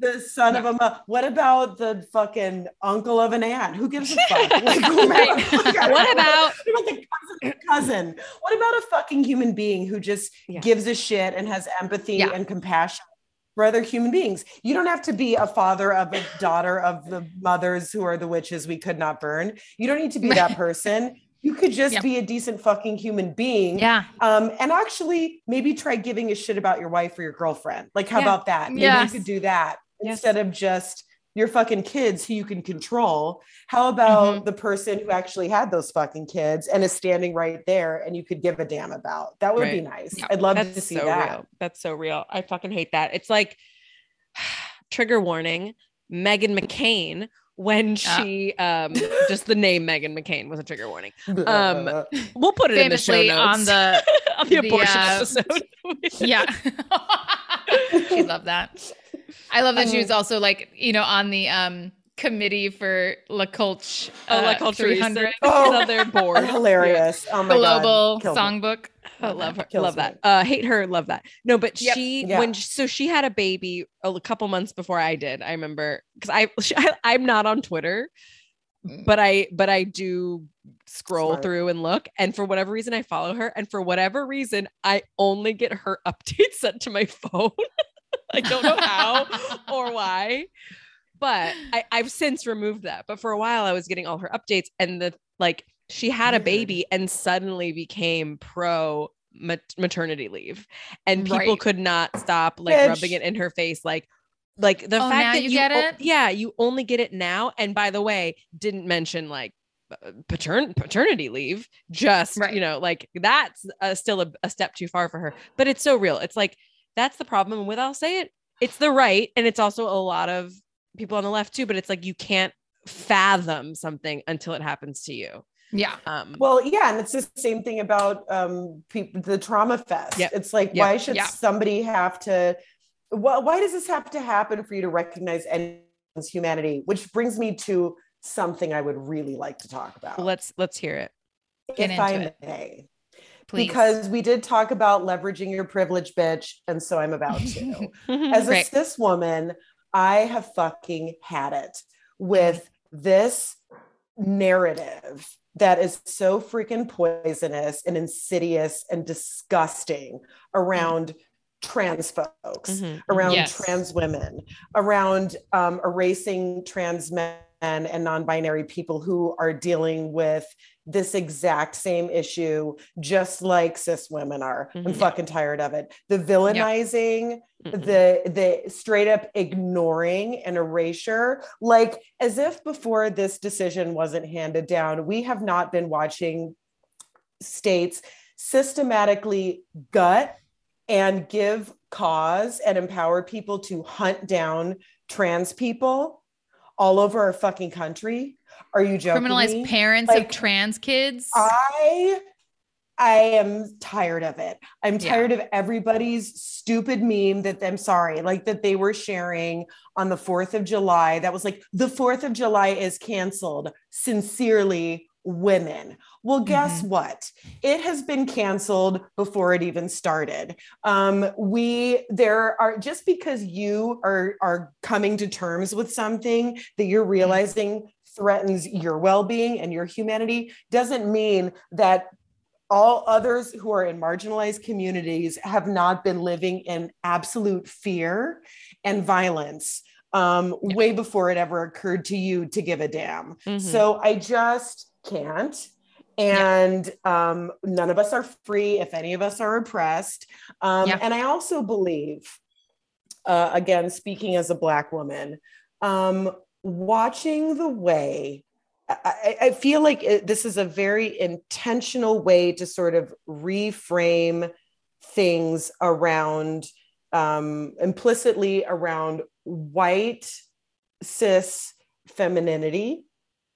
S2: The son of a mother. What about the fucking uncle of an aunt? Who gives a fuck? Like,
S3: Right.
S6: What about-
S2: what about the cousin, cousin? What about a fucking human being who just
S6: Yeah.
S2: gives a shit and has empathy
S3: Yeah.
S2: and compassion for other human beings? You don't have to be a father of a daughter of the mothers who are the witches we could not burn. You don't need to be that person. You could just
S3: Yeah.
S2: be a decent fucking human being.
S3: Yeah.
S2: Um, and actually, maybe try giving a shit about your wife or your girlfriend. Like, how
S6: Yeah.
S2: about that? Maybe
S3: Yes.
S2: you could do that
S6: Yes.
S2: instead of just your fucking kids who you can control. How about
S3: Mm-hmm.
S2: the person who actually had those fucking kids and is standing right there and you could give a damn about? That would be nice.
S3: Yeah.
S2: I'd love to see
S6: so
S2: that.
S6: real. That's so real. I fucking hate that. It's like trigger warning, Meghan McCain when
S3: Ah.
S6: she um just the name Meghan McCain was a trigger warning. Um, We'll put it in the show
S3: Famously
S6: notes
S3: on the
S6: on the
S3: the,
S6: abortion
S3: uh,
S6: episode.
S3: yeah. she loved that. I love that she was also like, you know, on the um committee for La Colch.
S1: Oh, La
S3: uh,
S1: Culture
S3: 300
S2: Oh.
S1: another board.
S2: hilarious. Oh my
S3: global
S2: Killed me.
S3: songbook.
S1: I love her.
S2: Kills
S1: love
S2: me.
S1: that. Uh, hate her. Love that. No, but
S3: Yep.
S1: she
S2: Yeah.
S1: when so she had a baby a couple months before I did. I remember because I, I I'm not on Twitter,
S3: Mm.
S1: but I but I do scroll
S2: Smart.
S1: through and look. And for whatever reason, I follow her. And for whatever reason, I only get her updates sent to my phone. I don't know how or why. But I, I've since removed that. But for a while, I was getting all her updates, and the like she had a baby and suddenly became pro maternity leave, and people
S3: Right.
S1: could not stop like
S2: Bitch.
S1: rubbing it in her face, like. Like the
S3: Oh,
S1: fact that
S3: you
S1: you,
S3: get
S1: o- yeah, you only get it now. And by the way, didn't mention like uh, patern- paternity leave. Just
S3: Right.
S1: you know, like that's uh, still a, a step too far for her. But it's so real. It's like that's the problem with. I'll say it. It's the right, and it's also a lot of people on the left too. But it's like you can't fathom something until it happens to you.
S3: Yeah.
S1: Um,
S2: Well, yeah, and it's the same thing about um people the trauma fest.
S1: Yep.
S2: It's like
S1: Yep.
S2: why should
S3: Yeah.
S2: somebody have to why, why does this have to happen for you to recognize anyone's humanity? Which brings me to something I would really like to talk about.
S1: let's let's hear it.
S3: Get
S2: if I
S3: into it.
S2: may.
S3: Please.
S2: Because we did talk about leveraging your privilege, bitch, and so I'm about to. As a
S3: Great.
S2: cis woman, I have fucking had it with this narrative that is so freaking poisonous and insidious and disgusting around trans folks,
S1: Mhm.
S2: around
S3: Yes.
S2: trans women, around um, erasing trans men and non-binary people who are dealing with this exact same issue, just like cis women are. I'm
S1: Mhm.
S2: fucking tired of it. The villainizing,
S1: Mhm.
S2: the the straight up ignoring and erasure, like as if before this decision wasn't handed down, we have not been watching states systematically gut and give cause and empower people to hunt down trans people all over our fucking country. Are you joking?
S3: criminalize
S2: me?
S3: parents
S2: Like,
S3: of trans kids.
S2: I I am tired of it. I'm
S3: Yeah.
S2: tired of everybody's stupid meme that I'm sorry, like that they were sharing on the 4th of July. That was like the 4th of July is canceled. Sincerely, women. Well, guess what? It has been canceled before it even started. Um, we there are just because you are are coming to terms with something that you're realizing threatens your well-being and your humanity doesn't mean that all others who are in marginalized communities have not been living in absolute fear and violence um,
S3: Yeah.
S2: way before it ever occurred to you to give a damn.
S1: Mhm.
S2: So I just can't. And um, none of us are free if any of us are oppressed. Um,
S3: Yeah.
S2: And I also believe, uh, again, speaking as a Black woman, um, watching the way I, I- I feel like it, this is a very intentional way to sort of reframe things around um, implicitly around white cis femininity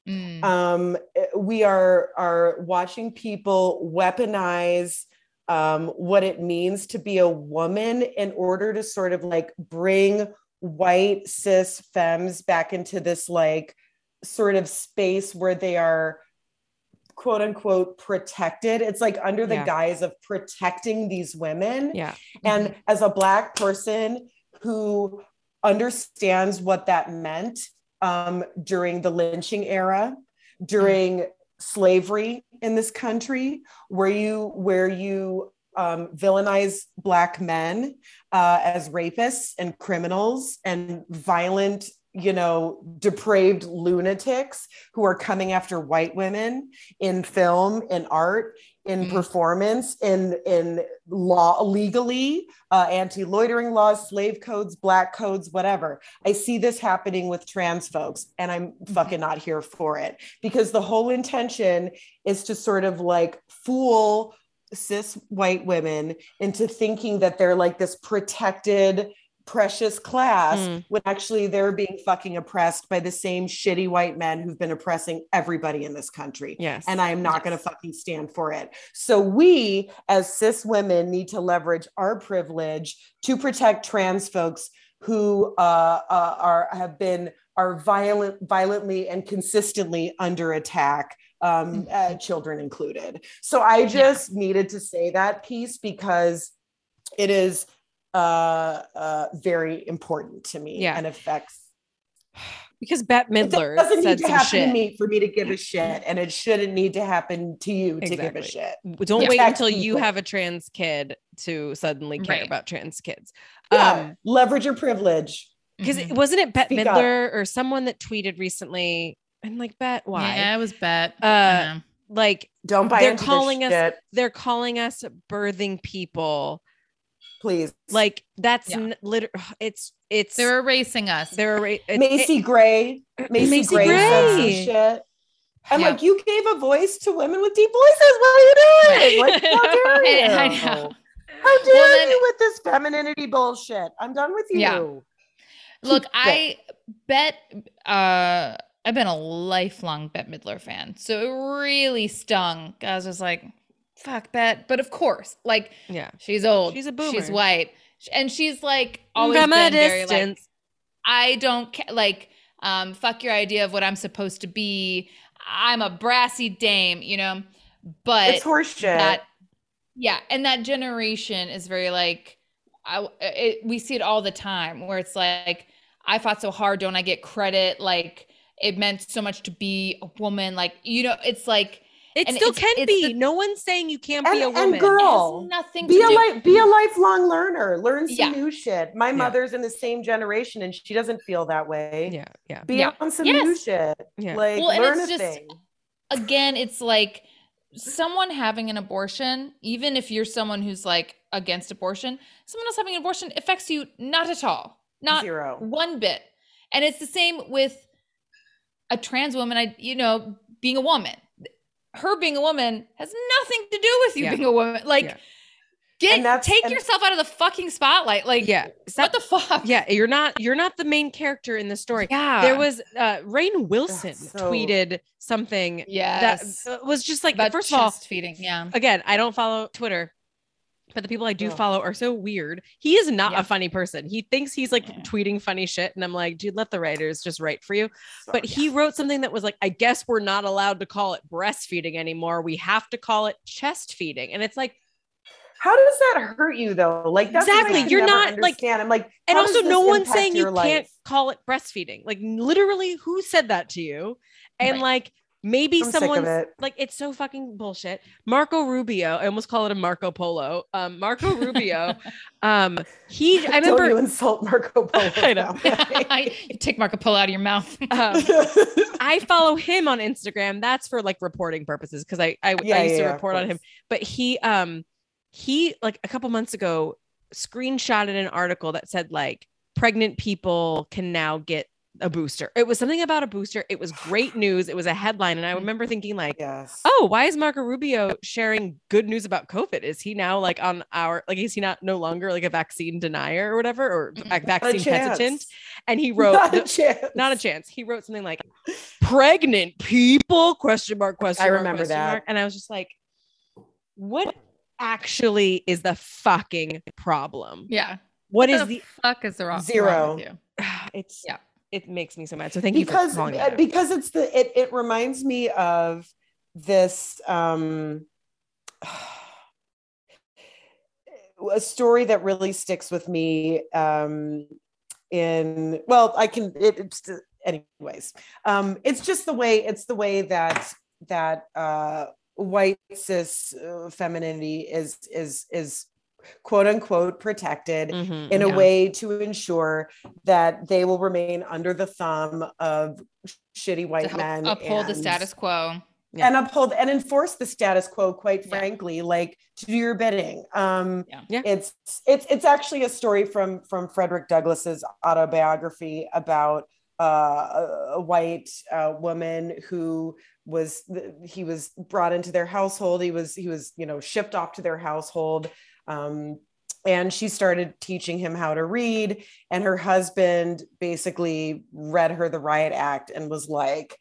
S3: Mm.
S2: um, we are are watching people weaponize um, what it means to be a woman in order to sort of like bring white cis femmes back into this like sort of space where they are quote unquote protected it's like under the
S1: Yeah.
S2: guise of protecting these women
S1: Yeah.
S2: and as a Black person who understands what that meant um, during the lynching era, during slavery in this country, where you where you um, villainize Black men uh, as rapists and criminals and violent, you know, depraved lunatics who are coming after white women in film, in art, in
S3: Mm.
S2: performance, in in law, legally, uh, anti-loitering laws, slave codes, black codes, whatever. I see this happening with trans folks, and I'm fucking not here for it because the whole intention is to sort of like fool cis white women into thinking that they're like this protected precious class
S1: Mm.
S2: when actually they're being fucking oppressed by the same shitty white men who've been oppressing everybody in this country
S1: Yes.
S2: and I am not
S3: Yes.
S2: going to fucking stand for it. So we as cis women need to leverage our privilege to protect trans folks who uh, uh, are have been are violent, violently and consistently under attack, um, uh, children included. So I just needed to say that piece because it is uh, uh, very important to me
S1: Yeah.
S2: and affects.
S1: because Bette
S2: It
S1: Midler
S2: doesn't
S1: said
S2: need to
S1: some
S2: happen
S1: shit.
S2: to me for me to give a shit, and it shouldn't need to happen to you to give a shit.
S1: Don't
S2: Yeah.
S1: wait until you have a trans kid to suddenly care
S3: Right.
S1: about trans kids.
S2: Yeah,
S1: Um,
S2: leverage your privilege.
S1: because
S3: Mhm.
S1: it wasn't it Bette
S2: Speak up.
S1: Midler or someone that tweeted recently and like Bet why
S3: Yeah, it was Bette.
S1: Uh, like
S2: Don't buy
S1: They're
S2: into
S1: calling
S2: this
S1: us-
S2: shit,
S1: they're calling us birthing people
S2: please.
S1: like that's
S3: Yeah.
S1: n- lit- it's it's
S3: they're erasing us.
S1: they're ra- it-
S2: Macy Gray, Macy,
S1: Macy
S2: Gray, said some
S1: Gray.
S2: shit. I'm
S3: Yeah.
S2: like, you gave a voice to women with deep voices. What are you doing? Like, how dare you?
S3: I- I know.
S2: How dare
S3: Well, then-
S2: you with this femininity bullshit? I'm done with you.
S3: Yeah. Look, I bet uh I've been a lifelong Bette Midler fan. So it really stung. I was just like, fuck Bette. But of course, like
S1: yeah
S3: she's old.
S1: She's a boomer She's
S3: white. And she's like always
S1: From a
S3: been very like. I don't ca- like um fuck your idea of what I'm supposed to be. I'm a brassy dame, you know. But
S2: It's horseshit.
S3: that yeah and that generation is very like I, it, we see it all the time where it's like i fought so hard don't i get credit like it meant so much to be a woman like you know it's like
S1: it
S3: and
S1: still
S3: it's-
S1: can
S3: it's
S1: be
S3: the-
S1: no one's saying you can't
S2: and,
S1: be a woman
S3: it
S2: girl,
S3: nothing
S2: be
S3: to
S2: a
S3: do
S2: li- be a lifelong learner. Learn some
S3: Yeah.
S2: new shit. My
S1: Yeah.
S2: mother's in the same generation, and she doesn't feel that way.
S1: yeah yeah
S2: Be
S3: Yeah.
S2: on some new shit.
S1: Yeah.
S2: Like
S3: Well, and
S2: learn
S3: it's
S2: a
S3: just-
S2: thing.
S3: again it's like someone having an abortion even if you're someone who's like against abortion someone else having an abortion affects you not at all not
S2: Zero.
S3: one bit and it's the same with a trans woman i you know being a woman her being a woman has nothing to do with you
S1: Yeah.
S3: being a woman. Like
S1: Yeah.
S3: get
S2: And
S3: take
S2: and-
S3: yourself out of the fucking spotlight. Like
S1: yeah.
S3: what the fuck?
S1: Yeah you're not you're not the main character in the story.
S3: Yeah.
S1: There was uh Rainn Wilson
S2: so-
S1: tweeted something
S3: yes.
S1: that was just like
S3: about
S1: first of all
S3: chest feeding yeah.
S1: again i don't follow twitter but the people i do
S2: Ugh.
S1: follow are so weird he is not
S3: Yeah.
S1: a funny person he thinks he's like
S3: Yeah.
S1: tweeting funny shit and i'm like dude let the writers just write for you but
S2: Sorry.
S1: he wrote something that was like i guess we're not allowed to call it breastfeeding anymore we have to call it chest feeding and it's like
S2: How does that hurt you though? Like that's
S1: Exactly. You're not, like-
S2: understand. I'm like,
S1: and also no one's saying you
S2: your
S1: can't call it breastfeeding like literally who said that to you and
S3: Right.
S1: like maybe
S2: I'm sick of
S1: someone's
S2: it.
S1: like it's so fucking bullshit. Marco Rubio, I almost call it a Marco Polo. Um, Marco Rubio, um, he I
S2: Don't you
S1: remember
S2: insult Marco Polo.
S1: I know.
S2: that way.
S3: you take Marco Polo out of your mouth
S1: um, I follow him on Instagram. That's for like reporting purposes because I I,
S2: Yeah,
S1: I used
S2: yeah,
S1: to
S2: yeah,
S1: report on him. But he um he like a couple months ago screenshotted an article that said like pregnant people can now get a booster. It was something about a booster. It was great news. It was a headline, and I mm-hmm. remember thinking like,
S2: yes.
S1: oh, why is Marco Rubio sharing good news about COVID? Is he now like on our like is he not no longer like a vaccine denier or whatever or
S3: Mm-mm.
S1: a vaccine hesitant? And he wrote
S2: Not a
S1: the-
S2: chance.
S1: not a chance. He wrote something like pregnant people question mark question
S2: I
S1: mark,
S2: remember that.
S1: mark. and I was just like what actually is the fucking problem?
S3: yeah
S1: What
S3: What
S1: is
S3: the fuck is the wrong
S2: Zero.
S3: wrong with you?
S1: it's
S3: Yeah.
S1: It makes me so mad. So thank you
S2: because
S1: for calling it
S2: uh, because it's the it it reminds me of this um a story that really sticks with me um in well i can it, it's anyways um it's just the way it's the way that that uh white cis uh, femininity is is is quote unquote protected
S1: Mhm,
S2: in a
S1: yeah.
S2: way to ensure that they will remain under the thumb of shitty white
S3: help
S2: men
S3: uphold the status quo
S1: Yeah.
S2: and uphold and enforce the status quo quite
S3: Yeah.
S2: frankly like to do your bidding um
S3: Yeah.
S1: Yeah.
S2: it's it's it's actually a story from from frederick douglass's autobiography about uh, a, a white uh, woman who was he was brought into their household he was he was you know shipped off to their household um, and she started teaching him how to read and her husband basically read her the riot act and was like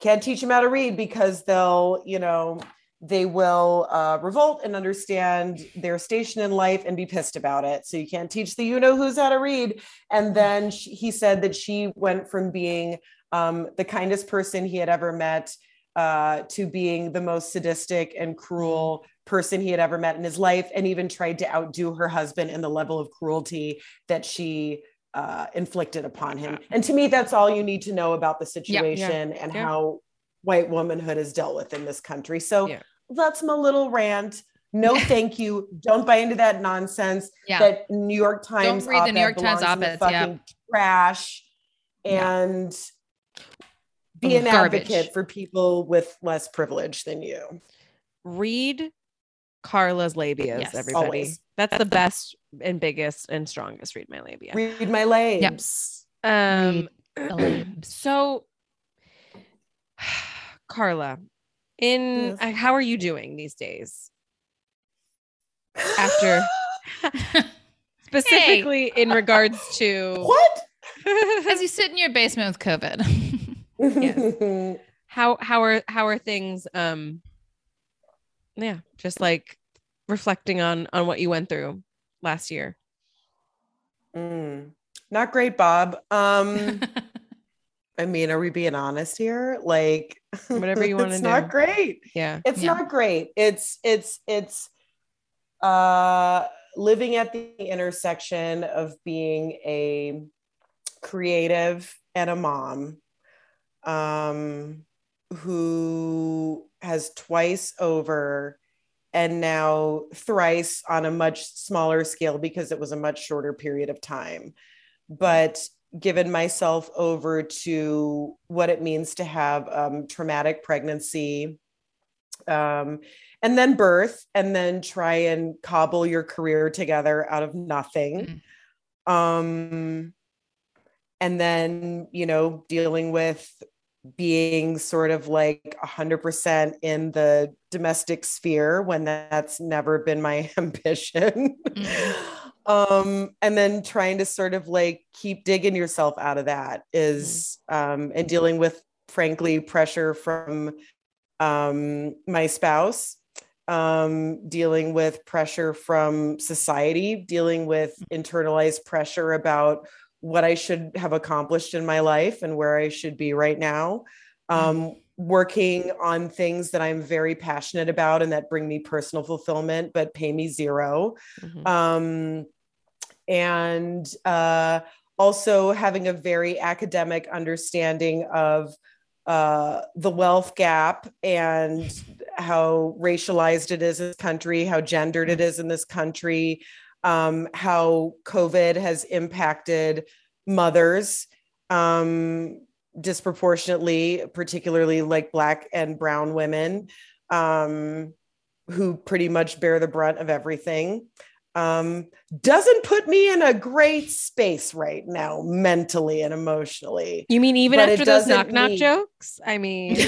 S2: can't teach them how to read because they'll you know they will uh, revolt and understand their station in life and be pissed about it. So you can't teach the you know who's how to read. And then she, he said that she went from being um, the kindest person he had ever met uh, to being the most sadistic and cruel person he had ever met in his life, and even tried to outdo her husband in the level of cruelty that she uh, inflicted upon him. And to me, that's all you need to know about the situation and
S1: yeah.
S2: how white womanhood is dealt with in this country. So
S1: Yeah.
S2: that's my little rant. No, thank you. Don't buy into that nonsense.
S3: Yeah.
S2: That New York Times.
S3: Don't read the New York Times
S2: belongs in the
S3: op-eds, yeah.
S2: fucking Trash.
S3: Yeah.
S2: And be an
S3: Garbage.
S2: advocate for people with less privilege than you.
S1: Read Carla's labias,
S3: Yes.
S1: everybody.
S2: Always.
S1: That's the best and biggest and strongest read my labia.
S2: Read my legs.
S1: Um
S3: the
S1: so Carla, in
S2: Yes.
S1: uh, how are you doing these days? After specifically in regards to
S2: what?
S3: As you sit in your basement with COVID.
S1: how how are how are things um yeah just like reflecting on on what you went through last year
S2: Mm. Not great, Bob. Um, I mean, are we being honest here? Like,
S1: Whatever you wanna do.
S2: It's not great.
S1: yeah
S2: It's
S3: Yeah.
S2: not great. It's it's it's uh living at the intersection of being a creative and a mom um who has twice over and now thrice on a much smaller scale because it was a much shorter period of time. But given myself over to what it means to have um, traumatic pregnancy um, and then birth and then try and cobble your career together out of nothing um, and then you know dealing with being sort of like 100% in the domestic sphere when that's never been my ambition. Um and then trying to sort of like keep digging yourself out of that is um and dealing with frankly pressure from um my spouse um dealing with pressure from society dealing with internalized pressure about what I should have accomplished in my life and where I should be right now. Um, working on things that I'm very passionate about and that bring me personal fulfillment, but pay me zero.
S1: Mhm.
S2: Um, and uh, also having a very academic understanding of uh, the wealth gap and how racialized it is in this country, how gendered it is in this country, um, how COVID has impacted mothers um, disproportionately, particularly like Black and Brown women um, who pretty much bear the brunt of everything. Um, doesn't put me in a great space right now, mentally and emotionally.
S1: you mean even
S2: But
S1: after those knock knock
S2: mean-
S1: jokes i mean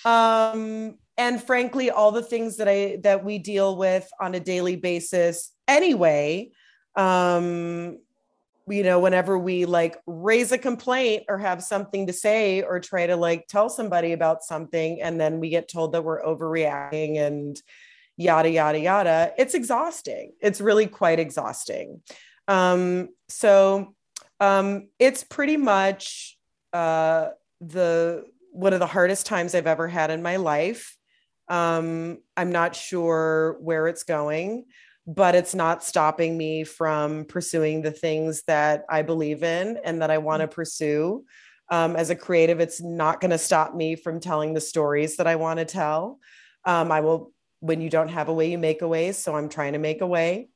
S2: um and frankly all the things that i that we deal with on a daily basis anyway um you know whenever we like raise a complaint or have something to say or try to like tell somebody about something and then we get told that we're overreacting and yada yada yada it's exhausting it's really quite exhausting um so um it's pretty much uh the one of the hardest times I've ever had in my life. Um, I'm not sure where it's going, but it's not stopping me from pursuing the things that I believe in and that I want to pursue. Um, as a creative, it's not going to stop me from telling the stories that I want to tell. Um, I will, when you don't have a way, you make a way. So I'm trying to make a way.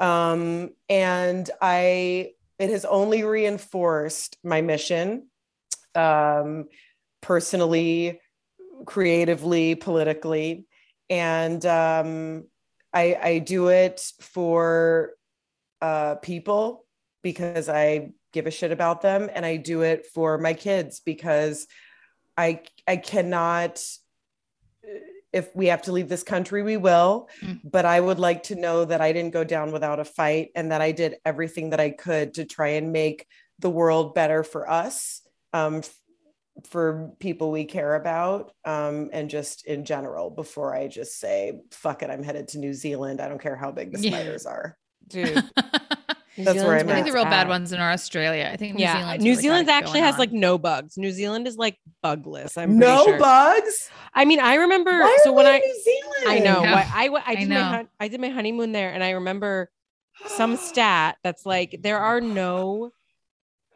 S2: Um, and I, it has only reinforced my mission um, personally, creatively, politically. And um, I, I do it for uh, people because I give a shit about them. And I do it for my kids because I, I cannot, if we have to leave this country, we will.
S3: Mm.
S2: But I would like to know that I didn't go down without a fight and that I did everything that I could to try and make the world better for us um, for people we care about um, and just in general before I just say, fuck it, I'm headed to New Zealand. I don't care how big the
S3: Yeah.
S2: spiders are.
S1: Dude. New
S2: That's where I'm
S3: I think the real bad
S1: bad.
S3: ones in are Australia. I think New
S1: yeah,
S3: Zealand's
S1: New
S3: really
S1: Zealand
S3: it
S1: actually has
S3: on.
S1: like no bugs. New Zealand is like bugless. I'm
S2: no
S1: sure.
S2: bugs.
S1: I mean, I remember.
S2: Why
S1: so
S2: are
S1: when
S2: we
S1: I
S2: New Zealand?
S1: I know.
S3: Yeah.
S1: why- I, w- I
S3: I
S1: did my
S3: know.
S1: hon- I did my honeymoon there, and I remember some stat that's like there are no.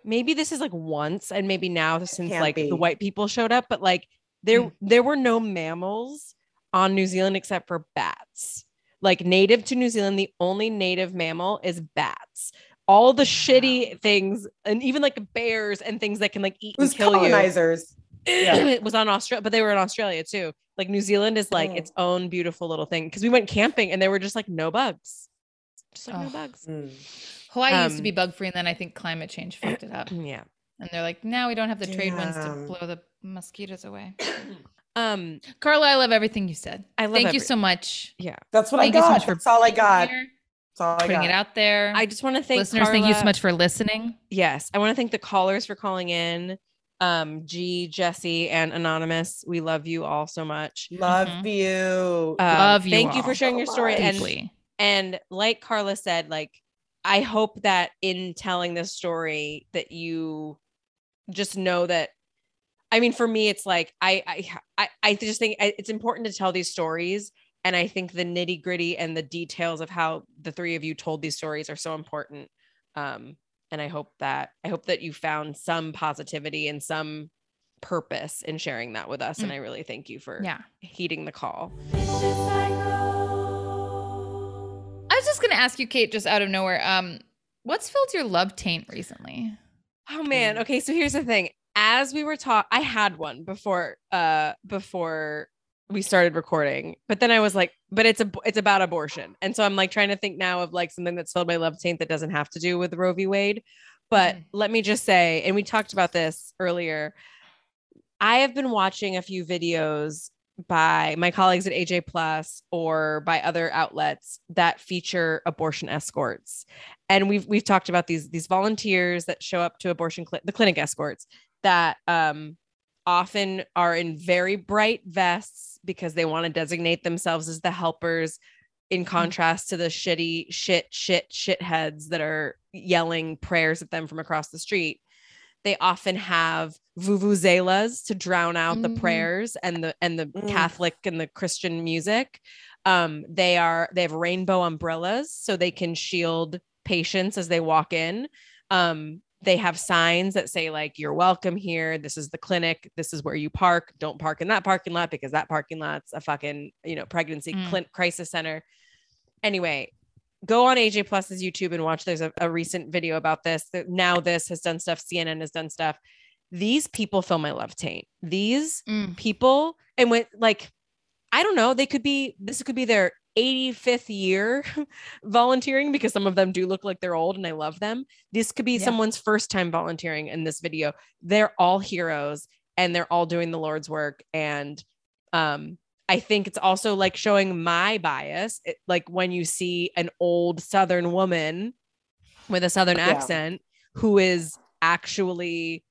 S1: Maybe this is like once, and maybe now since like
S2: be.
S1: the white people showed up, but like there
S3: Mm.
S1: there were no mammals on New Zealand except for bats. Like native to New Zealand, the only native mammal is bats. All the shitty things, and even like bears and things that can like eat and kill you
S2: colonizers? Yeah.
S1: it was on Australia, but they were in Australia too. Like New Zealand is like
S2: Oh.
S1: its own beautiful little thing because we went camping and there were just like no bugs, just like no
S3: Oh.
S1: bugs.
S2: Mm.
S3: Hawaii used to
S1: um,
S3: be bug free, and then I think climate change fucked it up.
S1: Yeah.
S3: And they're like, now we don't have the trade winds to blow the mosquitoes away.
S1: Um.
S3: Carla, I love everything you said.
S1: I love it.
S3: Thank you so much.
S1: Yeah.
S2: That's what
S3: Thank
S2: I
S3: you so
S2: got.
S3: much for
S2: That's all I got.
S3: here,
S2: That's all I
S3: putting
S2: got.
S3: it out there.
S1: I just want to thank
S3: Listeners, thank you so much for listening.
S1: Yes, I want to thank the callers for calling in. Um, G, Jesse, and Anonymous. We love you all so much.
S2: Love
S3: Mhm.
S2: you.
S1: Um,
S3: Love you
S1: Thank you for sharing your story. And and like carla said like i hope that in telling this story that you just know that i mean for me it's like i i i, I just think it's important to tell these stories. And i think the nitty gritty and the details of how the three of you told these stories are so important. Um and i hope that i hope that you found some positivity and some purpose in sharing that with us. And
S3: Mm.
S1: i really thank you for
S3: Yeah.
S1: heeding the call.
S3: I was just gonna ask you, Kate, just out of nowhere, um, what's filled your love taint recently?
S1: Oh man.
S2: Mm.
S1: Okay, so here's the thing. As we were taught, I had one before uh before we started recording, but then I was like, but it's a it's about abortion. And so I'm like trying to think now of like something that's filled my love taint that doesn't have to do with Roe v. Wade. But
S3: Mhm.
S1: let me just say, and we talked about this earlier. I have been watching a few videos by my colleagues at AJ Plus or by other outlets that feature abortion escorts. And we've we've talked about these these volunteers that show up to abortion cli- the clinic escorts that um often are in very bright vests because they want to designate themselves as the helpers in contrast to the shitty shit shit shitheads that are yelling prayers at them from across the street they often have vuvuzelas to drown out the
S3: Mhm.
S1: prayers and the and the
S2: Mm.
S1: catholic and the christian music um they are they have rainbow umbrellas so they can shield patients as they walk in um they have signs that say like you're welcome here this is the clinic this is where you park don't park in that parking lot because that parking lot's a fucking you know pregnancy
S3: Mm.
S1: clin- crisis center anyway go on aj plus's youtube and watch there's a, a recent video about this that now this has done stuff cnn has done stuff these people fill my love taint these
S3: Mm.
S1: people and when like i don't know they could be this could be their 85th year volunteering because some of them do look like they're old and i love them this could be
S3: Yeah.
S1: someone's first time volunteering in this video they're all heroes and they're all doing the lord's work and um i think it's also like showing my bias it, like when you see an old southern woman with a southern
S2: Yeah.
S1: accent who is actually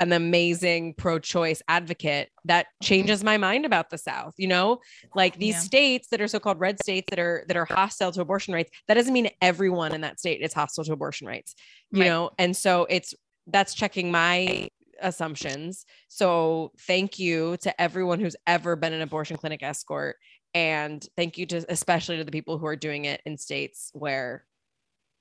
S1: an amazing pro-choice advocate that changes my mind about the south you know like these
S3: Yeah.
S1: states that are so-called red states that are that are hostile to abortion rights that doesn't mean everyone in that state is hostile to abortion rights you
S3: Right.
S1: know and so it's that's checking my assumptions so thank you to everyone who's ever been an abortion clinic escort and thank you to especially to the people who are doing it in states where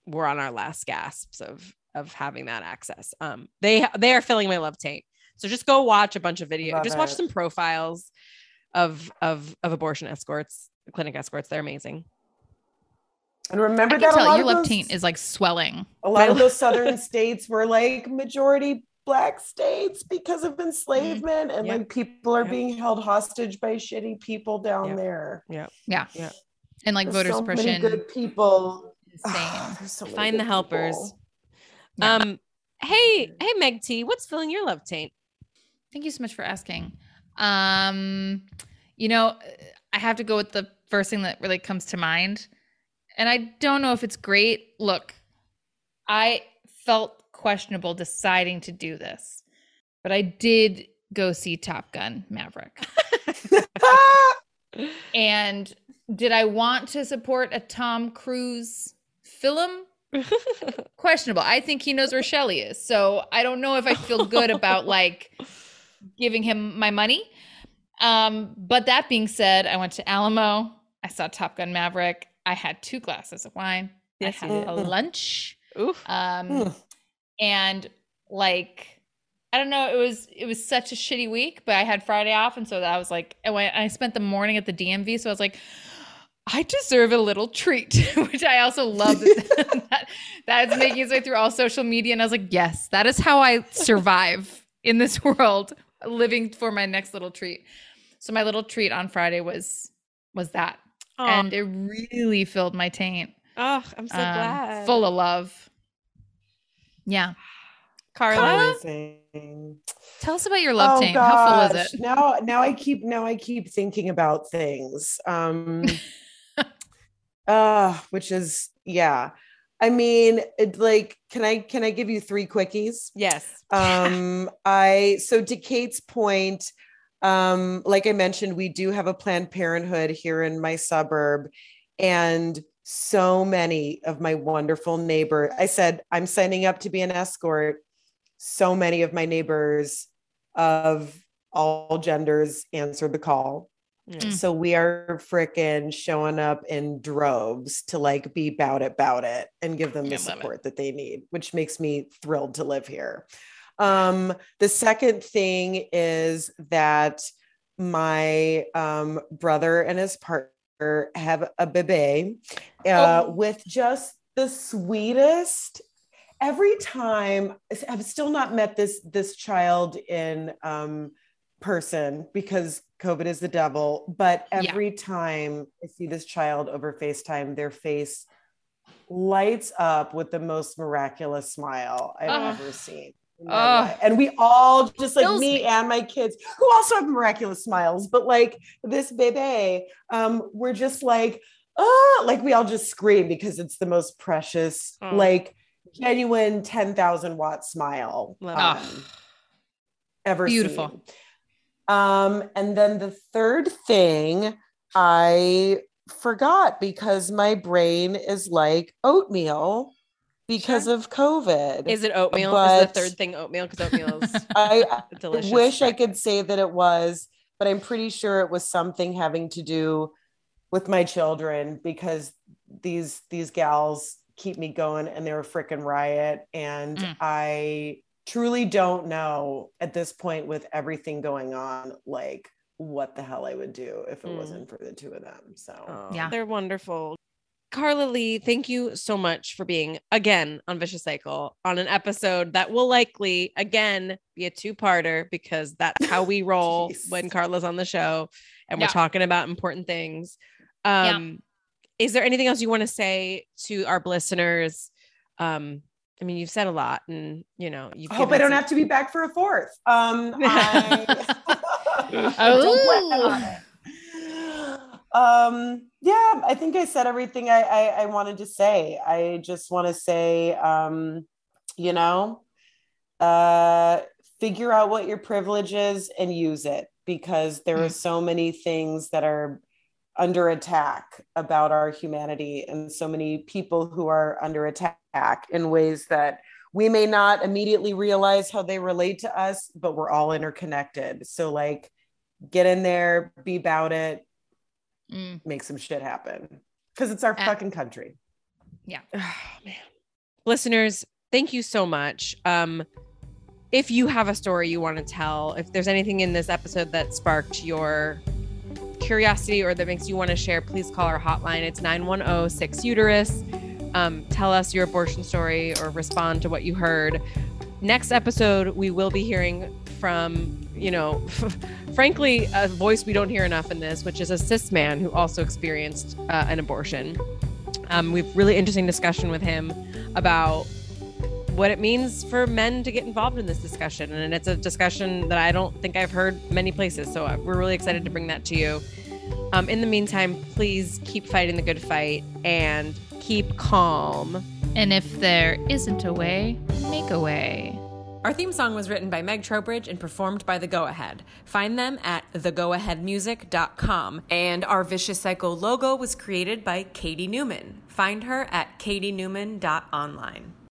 S1: we're on our last gasps of of having that access. Um, they they are filling my love taint. So just go watch a bunch of videos. Just watch
S2: it.
S1: some profiles of of of abortion escorts, clinic escorts. They're amazing.
S2: And remember
S3: I
S2: that a
S3: tell
S2: lot
S3: your
S2: of
S3: love
S2: those,
S3: taint is like swelling.
S2: a lot of those southern states were like majority black states because of enslavement and
S1: Yep.
S2: like people are
S1: Yep.
S2: being held hostage by shitty people down
S1: Yep.
S2: there.
S3: Yeah.
S1: Yeah.
S3: yeah And like
S2: There's
S3: voter
S2: so many
S3: suppression.
S2: good people.
S3: Insane.
S2: There's so
S1: Find the
S2: good
S1: helpers.
S3: Yeah.
S1: Um, hey, hey, Meg T, what's filling your love taint?
S3: Thank you so much for asking. Um, you know, I have to go with the first thing that really comes to mind. And I don't know if it's great. Look, I felt questionable deciding to do this. but I did go see Top Gun Maverick. And did I want to support a Tom Cruise film? Questionable. I think he knows where Shelly is. So I don't know if I feel good about like giving him my money. Um, but that being said, I went to Alamo. I saw Top Gun Maverick. I had two glasses of wine.
S1: Yes,
S3: I had a lunch.
S1: Oof.
S3: Um,
S2: Mm.
S3: And like I don't know, it was it was such a shitty week, but I had Friday off, and so that was like I went. I spent the morning at the DMV, so I was like, I deserve a little treat, which I also love that, that that's making its way through all social media, and I was like, yes, that is how I survive in this world, living for my next little treat. So my little treat on Friday was was that,
S1: Aw.
S3: and it really filled my taint,
S1: oh, I'm so
S3: um,
S1: glad.
S3: full of love. Yeah.
S1: Carla.
S2: Amazing.
S3: Tell us about your love
S2: oh,
S3: tank. How full is
S2: gosh.
S3: it?
S2: Now, now I keep now I keep thinking about things. Um, uh, which is yeah. I mean, it, like, can I can I give you three quickies?
S1: Yes.
S2: Um, I so to Kate's point, um, like I mentioned, we do have a Planned Parenthood here in my suburb, and so many of my wonderful neighbor. I said I'm signing up to be an escort. So many of my neighbors of all genders answered the call.
S3: Mm.
S2: So we are freaking showing up in droves to like be bout it, bout it, and give them the
S3: it.
S2: support that they need, which makes me thrilled to live here. Um, the second thing is that my um, brother and his partner have a bebe uh,
S3: Oh.
S2: with just the sweetest. Every time, I've still not met this this child in um, person because COVID is the devil. But
S3: Yeah.
S2: every time I see this child over FaceTime, their face lights up with the most miraculous smile I've
S3: Ugh.
S2: ever seen. In my
S3: Ugh.
S2: life. And we all just like me
S3: me.
S2: and my kids who also have miraculous smiles, but like this baby, um, we're just like, oh, like we all just scream because it's the most precious,
S1: Oh.
S2: like genuine 10,000 watt smile um, ever
S3: Beautiful.
S2: seen. Um, and then the third thing I forgot because my brain is like oatmeal because
S1: Sure.
S2: of COVID.
S1: Is it oatmeal? is the third thing oatmeal? Because oatmeal is
S2: I
S1: a delicious.
S2: I wish I could say that it was, but I'm pretty sure it was something having to do with my children because these these gals keep me going and they're a freaking riot and
S3: Mm.
S2: I truly don't know at this point with everything going on like what the hell I would do if it
S1: Mm.
S2: wasn't for the two of them. So
S1: Oh,
S3: Yeah.
S1: They're wonderful. Carla Lee, thank you so much for being again on Vicious Cycle on an episode that will likely again be a two-parter because that's how we roll when Carla's on the show and
S3: Yeah.
S1: we're talking about important things.
S3: Yeah.
S1: Um is there anything else you want to say to our listeners? Um I mean, you've said a lot and you know, you've
S2: I hope I don't
S1: some-
S2: have to be back for a fourth. Um, I
S3: Oh.
S2: don't plan on it. Um, yeah, I think I said everything I, I, I wanted to say. I just want to say, um, you know, uh, figure out what your privilege is and use it because there are so many things that are under attack about our humanity and so many people who are under attack in ways that we may not immediately realize how they relate to us, but we're all interconnected. So, like, get in there, be about it,
S3: Mm.
S2: make some shit happen because it's our
S3: Uh,
S2: fucking country. Yeah.
S1: Oh, man. Listeners, thank you so much. Um, if you have a story you want to tell, if there's anything in this episode that sparked your curiosity or that makes you want to share, please call our hotline. It's 910 6 uterus. Um, tell us your abortion story or respond to what you heard. Next episode, we will be hearing from, you know, frankly, a voice we don't hear enough in this, which is a cis man who also experienced uh, an abortion. Um, we've really interesting discussion with him about what it means for men to get involved in this discussion, and it's a discussion that I don't think I've heard many places. So uh, we're really excited to bring that to you. Um, in the meantime, please keep fighting the good fight and keep calm.
S3: And if there isn't a way, make a way.
S1: Our theme song was written by Meg Trowbridge and performed by The Go Ahead. Find them at thegoaheadmusic.com. And our Vicious Cycle logo was created by Katie Newman. Find her at katienewman.online.